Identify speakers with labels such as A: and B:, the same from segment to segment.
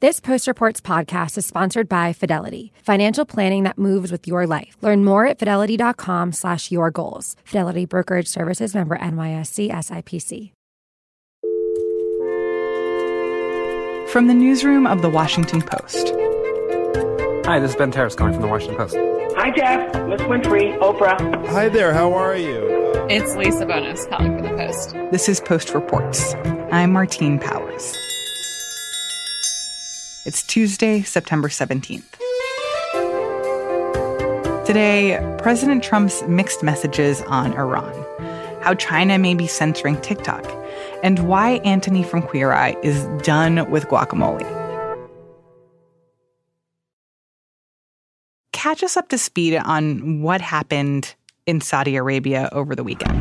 A: This Post Reports podcast is sponsored by Fidelity, financial planning that moves with your life. Learn more at fidelity.com slash your goals. Fidelity Brokerage Services member NYSE SIPC.
B: From the newsroom of The Washington Post.
C: Hi, this is Ben Terris calling from The Washington Post.
D: Hi, Jeff. Miss Winfrey, Oprah.
E: Hi there, how are you?
F: It's Lisa Bonos calling for The Post.
B: This is Post Reports. I'm Martine Powers. It's Tuesday, September 17th. Today, President Trump's mixed messages on Iran, how China may be censoring TikTok, and why Antoni from Queer Eye is done with guacamole. Catch us up to speed on what happened in Saudi Arabia over the weekend.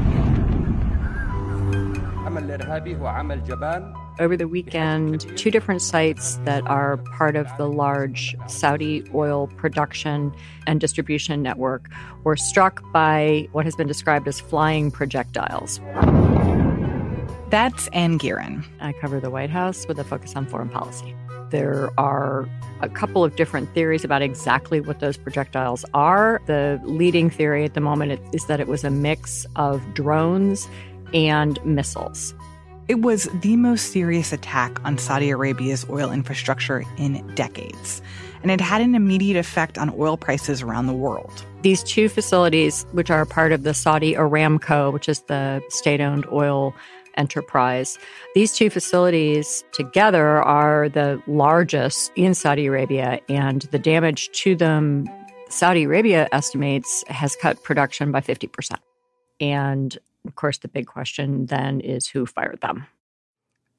G: Over the weekend, two different sites that are part of the large Saudi oil production and distribution network were struck by what has been described as flying projectiles.
B: That's Anne Gearan.
G: I cover the White House with a focus on foreign policy. There are a couple of different theories about exactly what those projectiles are. The leading theory at the moment is that it was a mix of drones and missiles.
B: It was the most serious attack on Saudi Arabia's oil infrastructure in decades, and it had an immediate effect on oil prices around the world.
G: These two facilities, which are part of the Saudi Aramco, which is the state owned oil enterprise, these two facilities together are the largest in Saudi Arabia, and the damage to them, Saudi Arabia estimates, has cut production by 50%. And of course, the big question then is who fired them.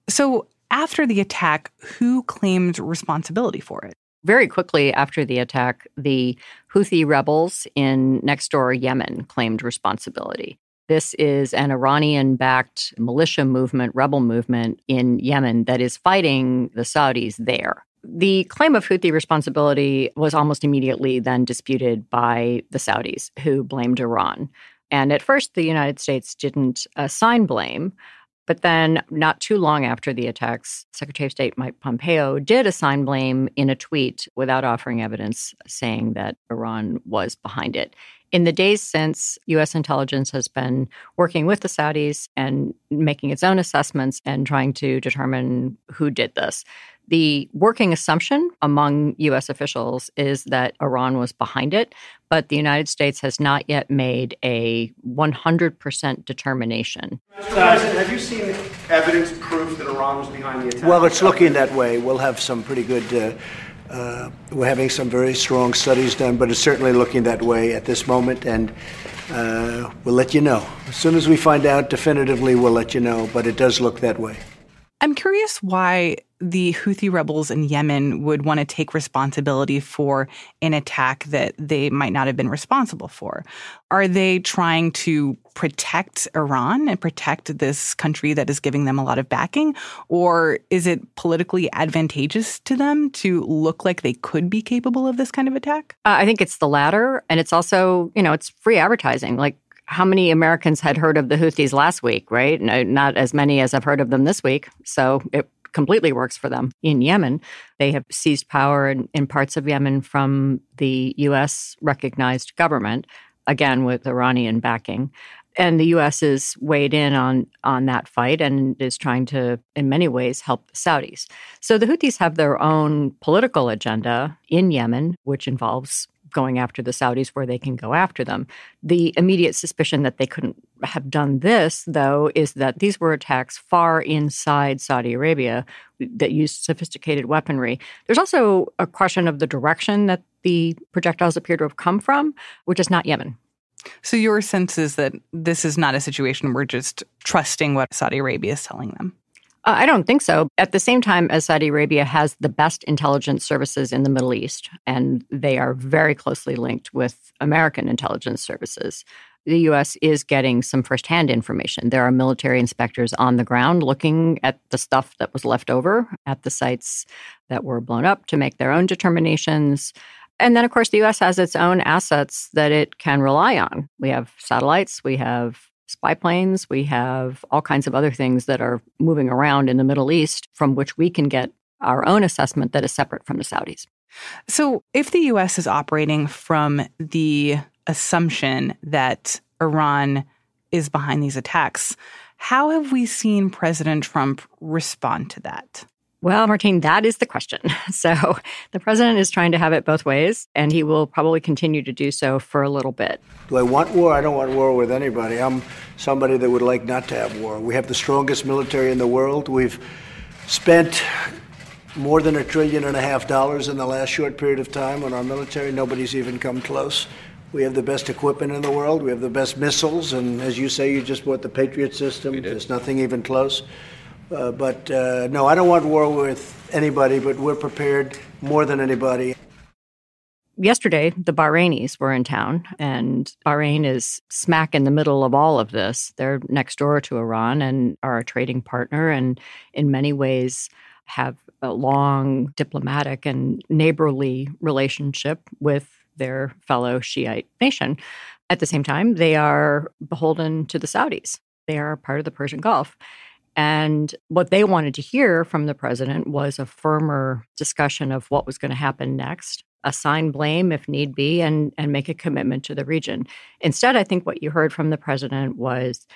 B: So, after the attack, who claimed responsibility for it?
G: Very quickly after the attack, the Houthi rebels in next door Yemen claimed responsibility. This is an Iranian backed militia movement, rebel movement in Yemen that is fighting the Saudis there. The claim of Houthi responsibility was almost immediately then disputed by the Saudis, who blamed Iran. And at first, the United States didn't assign blame. But then, not too long after the attacks, Secretary of State Mike Pompeo did assign blame in a tweet without offering evidence saying that Iran was behind it. In the days since, U.S. intelligence has been working with the Saudis and making its own assessments and trying to determine who did this. The working assumption among U.S. officials is that Iran was behind it, but the United States has not yet made a 100% determination.
H: Mr. President, have you seen evidence, proof that Iran was behind the attack?
I: Well, it's looking that way. We'll have some pretty good. Uh, uh, we're having some very strong studies done, but it's certainly looking that way at this moment, and uh, we'll let you know. As soon as we find out definitively, we'll let you know, but it does look that way.
B: I'm curious why the Houthi rebels in Yemen would want to take responsibility for an attack that they might not have been responsible for. Are they trying to protect Iran and protect this country that is giving them a lot of backing? Or is it politically advantageous to them to look like they could be capable of this kind of attack?
G: Uh, I think it's the latter. And it's also, you know, it's free advertising. Like, how many Americans had heard of the Houthis last week, right? No, not as many as I've heard of them this week. So it completely works for them. In Yemen, they have seized power in, in parts of Yemen from the U.S. recognized government, again with Iranian backing. And the U.S. is weighed in on on that fight and is trying to, in many ways, help the Saudis. So the Houthis have their own political agenda in Yemen, which involves going after the Saudis where they can go after them. The immediate suspicion that they couldn't have done this, though, is that these were attacks far inside Saudi Arabia that used sophisticated weaponry. There's also a question of the direction that the projectiles appear to have come from, which is not Yemen.
B: So, your sense is that this is not a situation where just trusting what Saudi Arabia is telling them?
G: Uh, I don't think so. At the same time as Saudi Arabia has the best intelligence services in the Middle East, and they are very closely linked with American intelligence services. The U.S. is getting some firsthand information. There are military inspectors on the ground looking at the stuff that was left over at the sites that were blown up to make their own determinations. And then, of course, the U.S. has its own assets that it can rely on. We have satellites, we have spy planes. We have all kinds of other things that are moving around in the Middle East from which we can get our own assessment that is separate from the Saudis.
B: So, if the U.S. is operating from the assumption that Iran is behind these attacks, how have we seen President Trump respond to that?
G: Well, Martine, that is the question. So the president is trying to have it both ways, and he will probably continue to do so for a little bit.
I: Do I want war? I don't want war with anybody. I'm somebody that would like not to have war. We have the strongest military in the world. We've spent more than a trillion and a half dollars in the last short period of time on our military. Nobody's even come close. We have the best equipment in the world. We have the best missiles. And as you say, you just bought the Patriot system. There's nothing even close. Uh, but uh, no, I don't want war with anybody, but we're prepared more than anybody.
G: Yesterday, the Bahrainis were in town, and Bahrain is smack in the middle of all of this. They're next door to Iran and are a trading partner, and in many ways have a long diplomatic and neighborly relationship with their fellow Shiite nation. At the same time, they are beholden to the Saudis. They are part of the Persian Gulf. And what they wanted to hear from the president was a firmer discussion of what was going to happen next, assign blame if need be, and, and make a commitment to the region. Instead, I think what you heard from the president was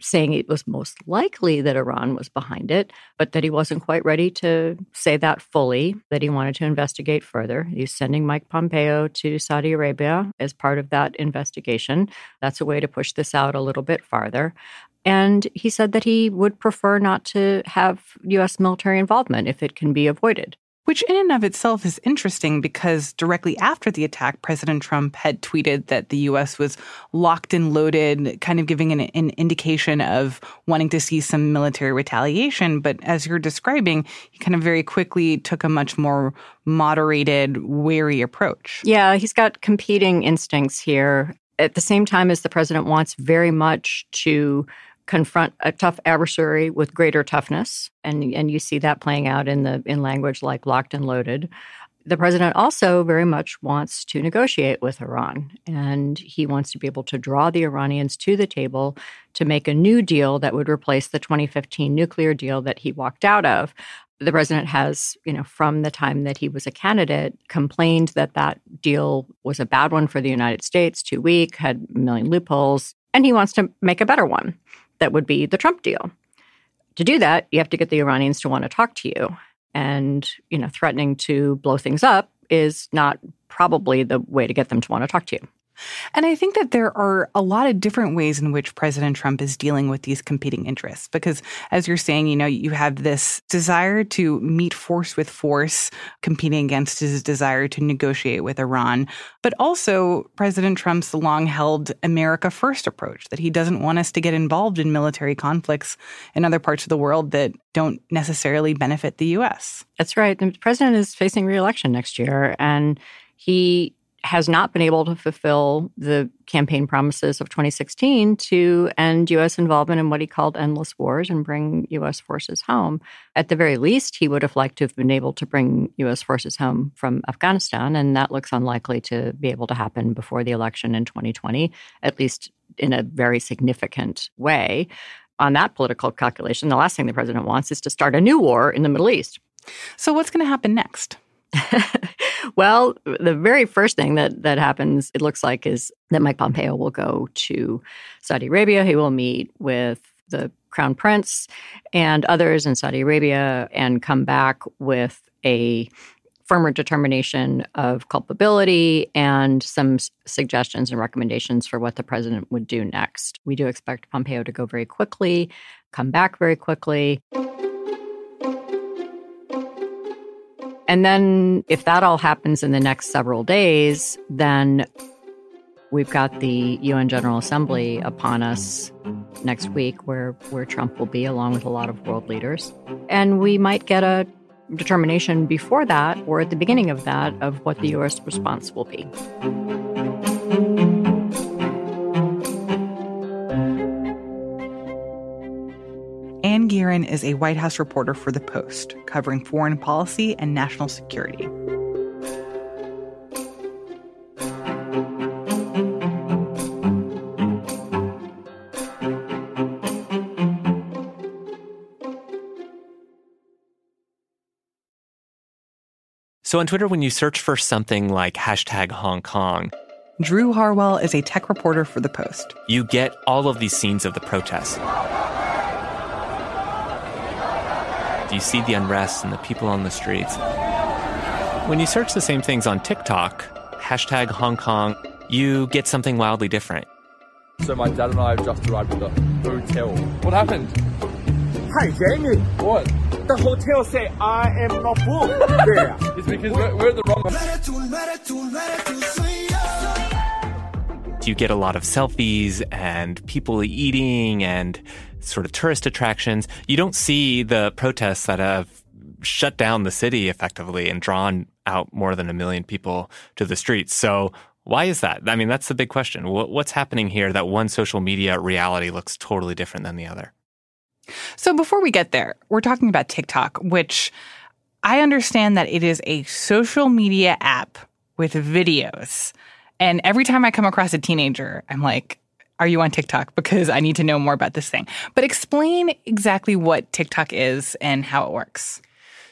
G: saying it was most likely that Iran was behind it, but that he wasn't quite ready to say that fully, that he wanted to investigate further. He's sending Mike Pompeo to Saudi Arabia as part of that investigation. That's a way to push this out a little bit farther. And he said that he would prefer not to have U.S. military involvement if it can be avoided.
B: Which, in and of itself, is interesting because directly after the attack, President Trump had tweeted that the U.S. was locked and loaded, kind of giving an, an, indication of wanting to see some military retaliation. But as you're describing, he kind of very quickly took a much more moderated, wary approach.
G: Yeah, he's got competing instincts here. At the same time as the president wants very much to confront a tough adversary with greater toughness, and and you see that playing out in the in language like locked and loaded. The president also very much wants to negotiate with Iran, and he wants to be able to draw the Iranians to the table to make a new deal that would replace the 2015 nuclear deal that he walked out of. The president has, you know, from the time that he was a candidate, complained that that deal was a bad one for the United States, too weak, had a million loopholes, and he wants to make a better one that would be the Trump deal. To do that, you have to get the Iranians to want to talk to you. And, you know, threatening to blow things up is not probably the way to get them to want to talk to you.
B: And I think that there are a lot of different ways in which President Trump is dealing with these competing interests. Because as you're saying, you know, you have this desire to meet force with force, competing against his desire to negotiate with Iran, but also President Trump's long held America First approach that he doesn't want us to get involved in military conflicts in other parts of the world that don't necessarily benefit the U.S.
G: That's right. The president is facing reelection next year, and he has not been able to fulfill the campaign promises of 2016 to end U.S. involvement in what he called endless wars and bring U.S. forces home. At the very least, he would have liked to have been able to bring U.S. forces home from Afghanistan, and that looks unlikely to be able to happen before the election in 2020, at least in a very significant way. On that political calculation, the last thing the president wants is to start a new war in the Middle East.
B: So, what's going to happen next?
G: well, the very first thing that that happens, it looks like, is that Mike Pompeo will go to Saudi Arabia. He will meet with the crown prince and others in Saudi Arabia and come back with a firmer determination of culpability and some suggestions and recommendations for what the president would do next. We do expect Pompeo to go very quickly, come back very quickly. And then, if that all happens in the next several days, then we've got the UN General Assembly upon us next week, where, where Trump will be, along with a lot of world leaders. And we might get a determination before that or at the beginning of that of what the U.S. response will be.
B: Anne Gearan is a White House reporter for The Post, covering foreign policy and national security.
J: So on Twitter, when you search for something like hashtag Hong Kong,
B: Drew Harwell is a tech reporter for The Post.
J: You get all of these scenes of the protests. You see the unrest and the people on the streets. When you search the same things on TikTok, hashtag Hong Kong, you get something wildly different.
E: So my dad and I have just arrived at the hotel. What happened?
H: Hi, Jamie.
E: What?
H: The hotel say I am not booked there.
E: It's because we're, we're at the wrong.
J: You get a lot of selfies and people eating and sort of tourist attractions. You don't see the protests that have shut down the city effectively and drawn out more than a million people to the streets. So why is that? I mean, that's the big question. What's happening here that one social media reality looks totally different than the other?
B: So before we get there, we're talking about TikTok, which I understand that it is a social media app with videos. And every time I come across a teenager, I'm like, are you on TikTok? Because I need to know more about this thing. But explain exactly what TikTok is and how it works.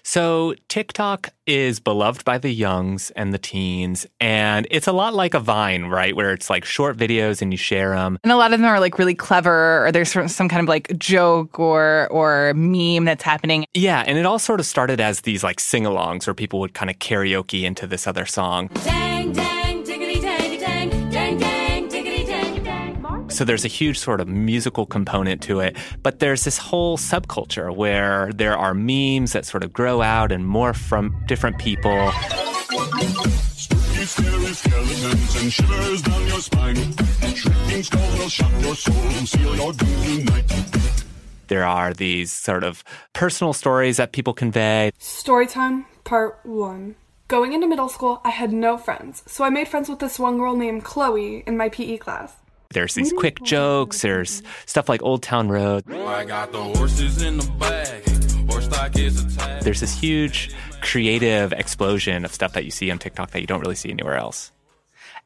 J: So, TikTok is beloved by the youngs and the teens, and it's a lot like a Vine, right? Where it's like short videos and you share them.
B: And a lot of them are like really clever, or there's some kind of like joke or or meme that's happening.
J: Yeah, and it all sort of started as these like sing-alongs where people would kind of karaoke into this other song. Dang, dang. So there's a huge sort of musical component to it, but there's this whole subculture where there are memes that sort of grow out and morph from different people. There are these sort of personal stories that people convey.
K: Storytime, part one. Going into middle school, I had no friends, so I made friends with this one girl named Chloe in my PE class.
J: There's these quick jokes. There's stuff like Old Town Road. The there's this huge creative explosion of stuff that you see on TikTok that you don't really see anywhere else.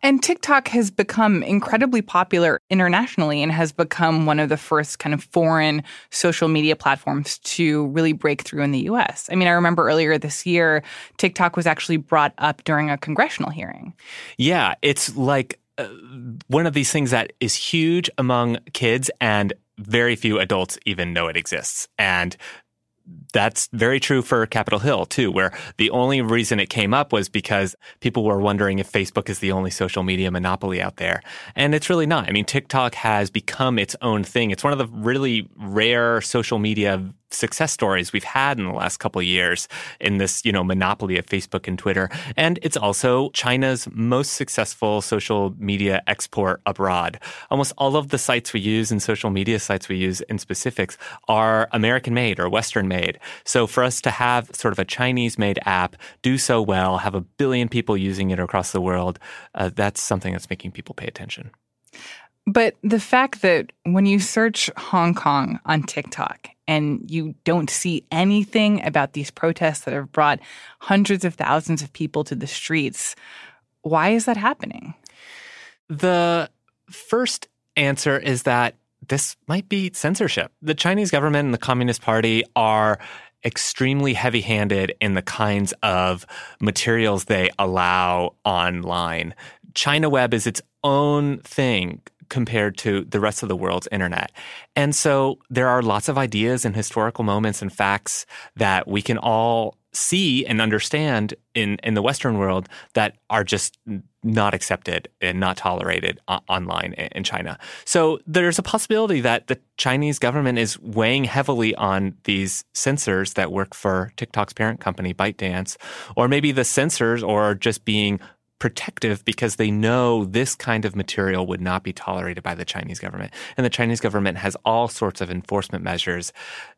B: And TikTok has become incredibly popular internationally and has become one of the first kind of foreign social media platforms to really break through in the US. I mean, I remember earlier this year, TikTok was actually brought up during a congressional hearing.
J: Yeah, it's like uh, one of these things that is huge among kids and very few adults even know it exists. And that's very true for Capitol Hill too, where the only reason it came up was because people were wondering if Facebook is the only social media monopoly out there. And it's really not. I mean, TikTok has become its own thing. It's one of the really rare social media success stories we've had in the last couple years in this, you know, monopoly of Facebook and Twitter. And it's also China's most successful social media export abroad. Almost all of the sites we use and social media sites we use in specifics are American made or Western made. So for us to have sort of a Chinese made app do so well, have a billion people using it across the world, uh, that's something that's making people pay attention.
B: But the fact that when you search Hong Kong on TikTok and you don't see anything about these protests that have brought hundreds of thousands of people to the streets. Why is that happening?
J: The first answer is that this might be censorship. The Chinese government and the Communist Party are extremely heavy handed in the kinds of materials they allow online. China Web is its own thing compared to the rest of the world's internet. And so there are lots of ideas and historical moments and facts that we can all see and understand in, in the Western world that are just not accepted and not tolerated o- online in China. So there's a possibility that the Chinese government is weighing heavily on these censors that work for TikTok's parent company, ByteDance, or maybe the censors or just being protective because they know this kind of material would not be tolerated by the Chinese government. And the Chinese government has all sorts of enforcement measures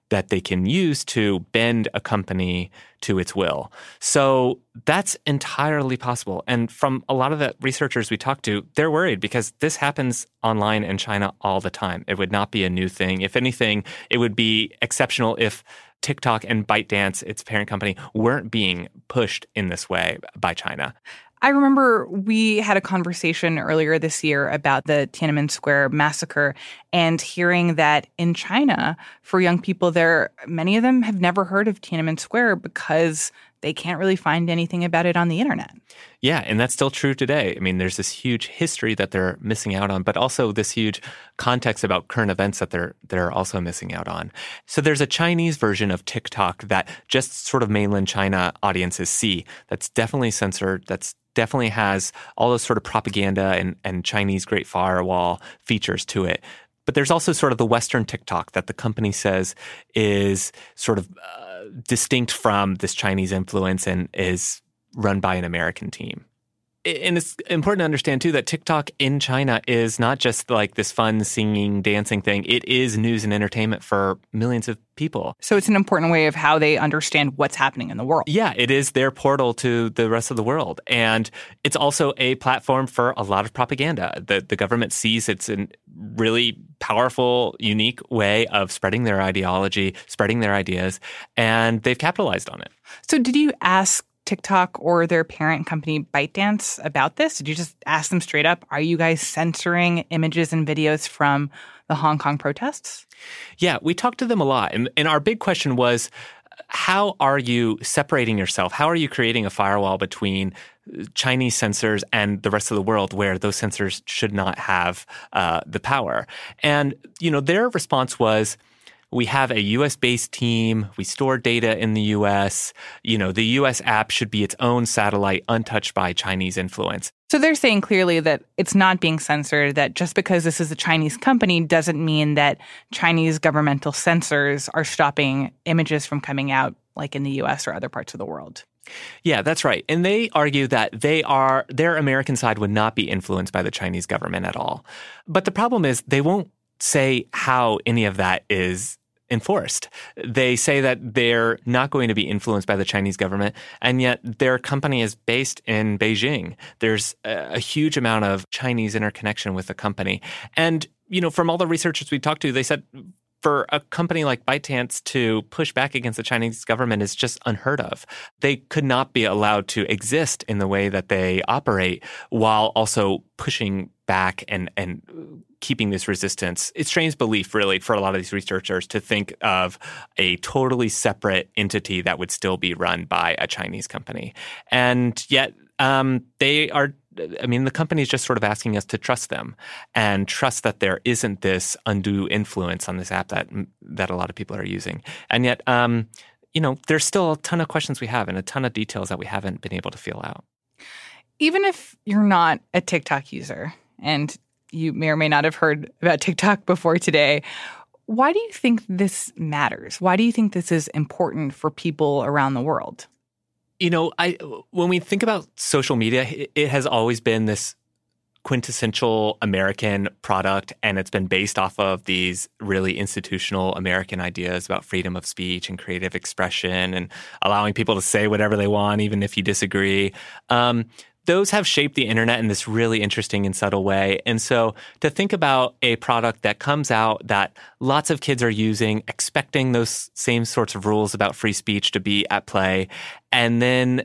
J: that they can use to bend a company to its will. So that's entirely possible. And from a lot of the researchers we talked to, they're worried because this happens online in China all the time. It would not be a new thing. If anything, it would be exceptional if TikTok and ByteDance, its parent company, weren't being pushed in this way by China.
B: I remember we had a conversation earlier this year about the Tiananmen Square massacre and hearing that in China, for young people there, many of them have never heard of Tiananmen Square because they can't really find anything about it on the internet.
J: Yeah, and that's still true today. I mean, there's this huge history that they're missing out on, but also this huge context about current events that they're they're also missing out on. So there's a Chinese version of TikTok that just sort of mainland China audiences see. That's definitely censored. That's definitely has all those sort of propaganda and, and Chinese Great Firewall features to it. But there's also sort of the Western TikTok that the company says is sort of uh, distinct from this Chinese influence and is run by an American team and it's important to understand too that TikTok in China is not just like this fun singing, dancing thing. It is news and entertainment for millions of people.
B: So it's an important way of how they understand what's happening in the world.
J: Yeah, it is their portal to the rest of the world. And it's also a platform for a lot of propaganda. The the government sees it's a really powerful, unique way of spreading their ideology, spreading their ideas, and they've capitalized on it.
B: So did you ask TikTok or their parent company ByteDance about this? Did you just ask them straight up, are you guys censoring images and videos from the Hong Kong protests?
J: Yeah, we talked to them a lot. And, and our big question was how are you separating yourself? How are you creating a firewall between Chinese censors and the rest of the world where those censors should not have uh, the power? And, you know, their response was, we have a US based team. We store data in the US. You know, the US app should be its own satellite, untouched by Chinese influence.
B: So they're saying clearly that it's not being censored, that just because this is a Chinese company doesn't mean that Chinese governmental censors are stopping images from coming out, like in the US or other parts of the world.
J: Yeah, that's right. And they argue that they are their American side would not be influenced by the Chinese government at all. But the problem is they won't say how any of that is enforced. They say that they're not going to be influenced by the Chinese government, and yet their company is based in Beijing. There's a, huge amount of Chinese interconnection with the company. And, you know, from all the researchers we talked to, they said for a company like ByteDance to push back against the Chinese government is just unheard of. They could not be allowed to exist in the way that they operate while also pushing back and and keeping this resistance. It strains belief, really, for a lot of these researchers to think of a totally separate entity that would still be run by a Chinese company. And yet, um, they are. I mean, the company is just sort of asking us to trust them and trust that there isn't this undue influence on this app that that a lot of people are using. And yet, um, you know, there's still a ton of questions we have and a ton of details that we haven't been able to feel out.
B: Even if you're not a TikTok user and you may or may not have heard about TikTok before today. Why do you think this matters? Why do you think this is important for people around the world?
J: You know, I when we think about social media, it has always been this quintessential American product, and it's been based off of these really institutional American ideas about freedom of speech and creative expression and allowing people to say whatever they want, even if you disagree. Um, those have shaped the internet in this really interesting and subtle way. And so to think about a product that comes out that lots of kids are using, expecting those same sorts of rules about free speech to be at play, and then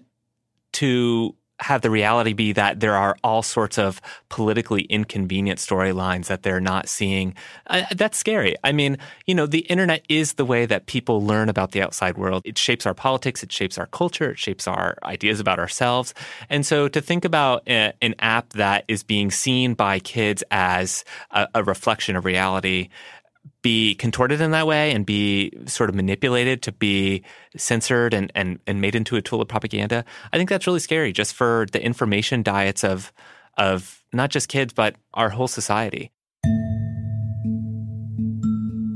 J: to have the reality be that there are all sorts of politically inconvenient storylines that they're not seeing. Uh, that's scary. I mean, you know, the internet is the way that people learn about the outside world. It shapes our politics, it shapes our culture, it shapes our ideas about ourselves. And so to think about a, an app that is being seen by kids as a, a reflection of reality be contorted in that way and be sort of manipulated to be censored and, and, and made into a tool of propaganda, I think that's really scary just for the information diets of of not just kids, but our whole society.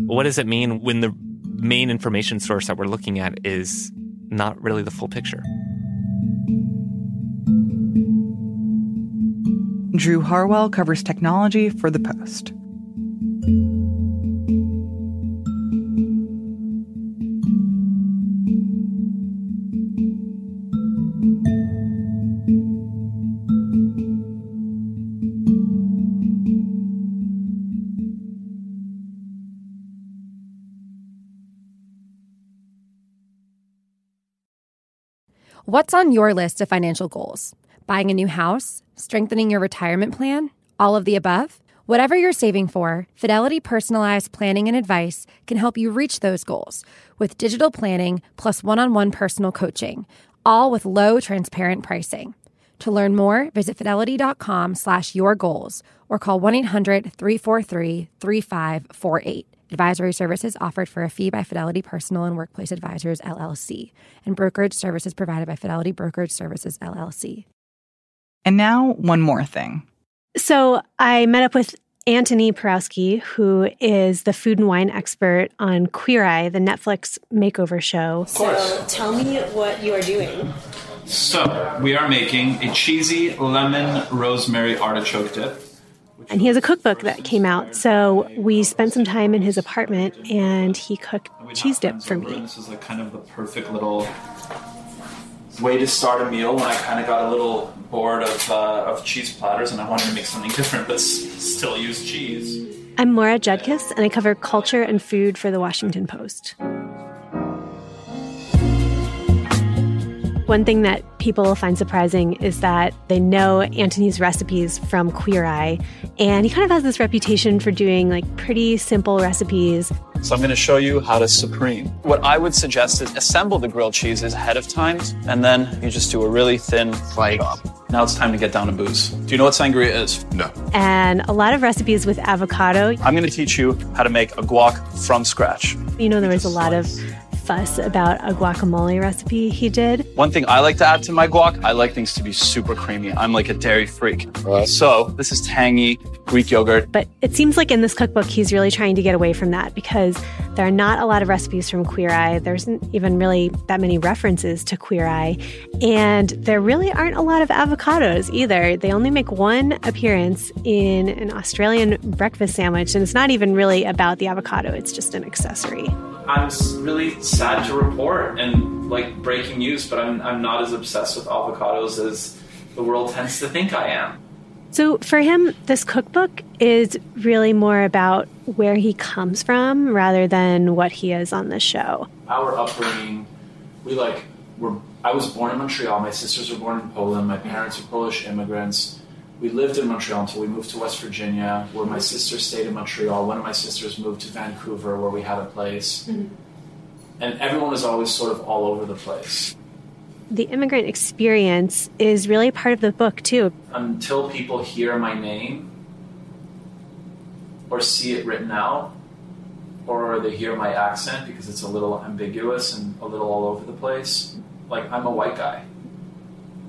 J: What does it mean when the main information source that we're looking at is not really the full picture?
B: Drew Harwell covers technology for The Post.
A: What's on your list of financial goals? Buying a new house? Strengthening your retirement plan? All of the above? Whatever you're saving for, Fidelity Personalized Planning and Advice can help you reach those goals with digital planning plus one on one personal coaching all with low, transparent pricing. To learn more, visit fidelity.com slash your goals or call 1-800-343-3548. Advisory services offered for a fee by Fidelity Personal and Workplace Advisors, LLC, and brokerage services provided by Fidelity Brokerage Services, LLC.
B: And now, one more thing.
L: So I met up with Antoni Porowski, who is the food and wine expert on Queer Eye, the Netflix makeover show.
M: So tell me what you are doing.
N: So, we are making a cheesy lemon rosemary artichoke dip.
L: And he has a cookbook that came out. So we spent some time in his apartment and he cooked cheese dip for me.
N: This is like kind of the perfect little way to start a meal when I kind of got a little bored of, uh, of cheese platters and I wanted to make something different but s- still use cheese.
L: I'm Maura Judkis and I cover culture and food for the Washington Post. One thing that people find surprising is that they know Antoni's recipes from Queer Eye, and he kind of has this reputation for doing like pretty simple recipes.
N: So I'm going to show you how to supreme. What I would suggest is assemble the grilled cheeses ahead of time, and then you just do a really thin flake. Now it's time to get down to booze. Do you know what sangria is? No.
L: And a lot of recipes with avocado.
N: I'm going to teach you how to make a guac from scratch.
L: You know, there was a lot of fuss about a guacamole recipe he did.
N: One thing I like to add to my guac, I like things to be super creamy. I'm like a dairy freak. So this is tangy Greek yogurt.
L: But it seems like in this cookbook, he's really trying to get away from that because there are not a lot of recipes from Queer Eye. There isn't even really that many references to Queer Eye. And there really aren't a lot of avocados either. They only make one appearance in an Australian breakfast sandwich. And it's not even really about the avocado, it's just an accessory.
N: I'm really sad to report and like breaking news, but I'm, I'm not as obsessed with avocados as the world tends to think I am.
L: So for him, this cookbook is really more about where he comes from rather than what he is on the show.
N: Our upbringing, we like were. I was born in Montreal. My sisters were born in Poland. My parents are Polish immigrants. We lived in Montreal until we moved to West Virginia, where my sister stayed in Montreal. One of my sisters moved to Vancouver, where we had a place. Mm-hmm. And everyone was always sort of all over the place.
L: The immigrant experience is really part of the book, too.
N: Until people hear my name or see it written out, or they hear my accent because it's a little ambiguous and a little all over the place, like I'm a white guy.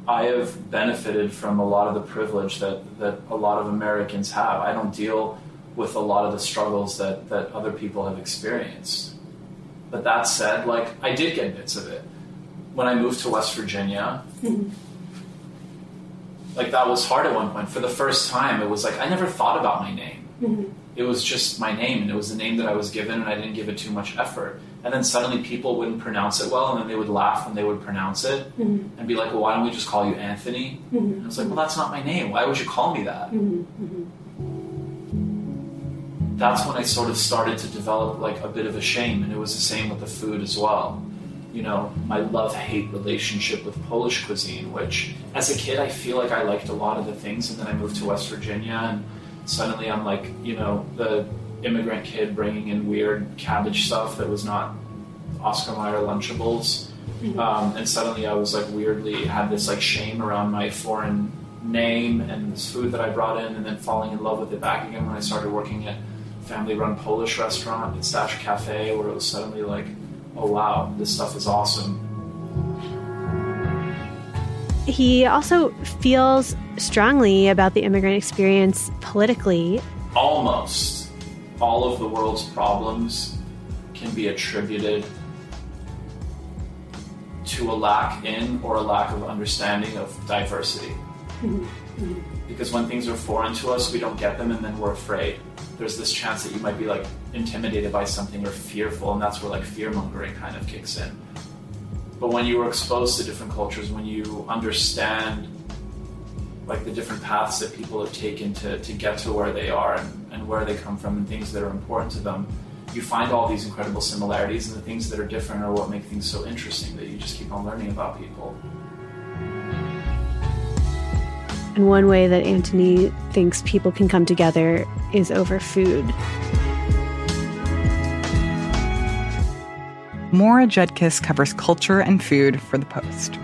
N: I have benefited from a lot of the privilege that, that a lot of Americans have. I don't deal with a lot of the struggles that, that other people have experienced. But that said, like I did get bits of it. When I moved to West Virginia, like that was hard at one point. For the first time, it was like I never thought about my name. Mm-hmm. It was just my name, and it was the name that I was given, and I didn't give it too much effort. And then suddenly people wouldn't pronounce it well, and then they would laugh when they would pronounce it mm-hmm. and be like, "Well, why don't we just call you Anthony?" Mm-hmm. And I was like, "Well, that's not my name. Why would you call me that?" Mm-hmm. That's when I sort of started to develop like a bit of a shame, and it was the same with the food as well. You know, my love-hate relationship with Polish cuisine, which as a kid I feel like I liked a lot of the things, and then I moved to West Virginia, and suddenly I'm like, you know, the immigrant kid bringing in weird cabbage stuff that was not Oscar Mayer Lunchables. Um, and suddenly I was like weirdly had this like shame around my foreign name and this food that I brought in, and then falling in love with it back again when I started working at family-run Polish restaurant at Stash Cafe, where it was suddenly like, oh wow, this stuff is awesome.
L: He also feels strongly about the immigrant experience politically.
N: Almost all of the world's problems can be attributed to a lack in or a lack of understanding of diversity. Because when things are foreign to us, we don't get them and then we're afraid. There's this chance that you might be like intimidated by something or fearful, and that's where like fear mongering kind of kicks in. But when you are exposed to different cultures, when you understand like the different paths that people have taken to, to get to where they are and, and where they come from and things that are important to them, you find all these incredible similarities and the things that are different are what make things so interesting that you just keep on learning about people.
L: And one way that Antoni thinks people can come together is over food.
B: Maura Judkis covers culture and food for The Post.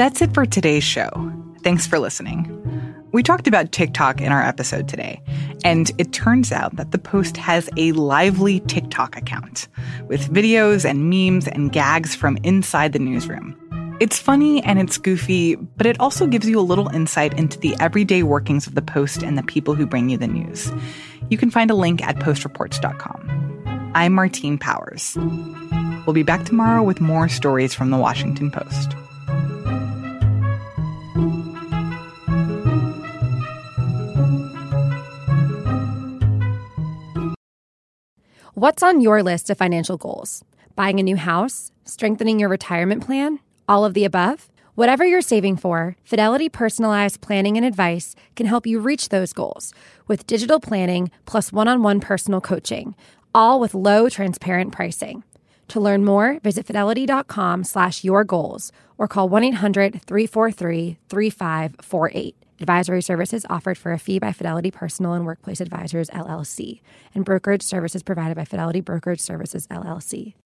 B: That's it for today's show. Thanks for listening. We talked about TikTok in our episode today, and it turns out that the Post has a lively TikTok account with videos and memes and gags from inside the newsroom. It's funny and it's goofy, but it also gives you a little insight into the everyday workings of the Post and the people who bring you the news. You can find a link at postreports.com. I'm Martine Powers. We'll be back tomorrow with more stories from the Washington Post.
A: What's on your list of financial goals? Buying a new house? Strengthening your retirement plan? All of the above? Whatever you're saving for, Fidelity Personalized Planning and Advice can help you reach those goals with digital planning plus one on one personal coaching, all with low, transparent pricing. To learn more, visit fidelity.com slash your goals or call 1 800 343 3548. Advisory services offered for a fee by Fidelity Personal and Workplace Advisors, LLC, and brokerage services provided by Fidelity Brokerage Services, LLC.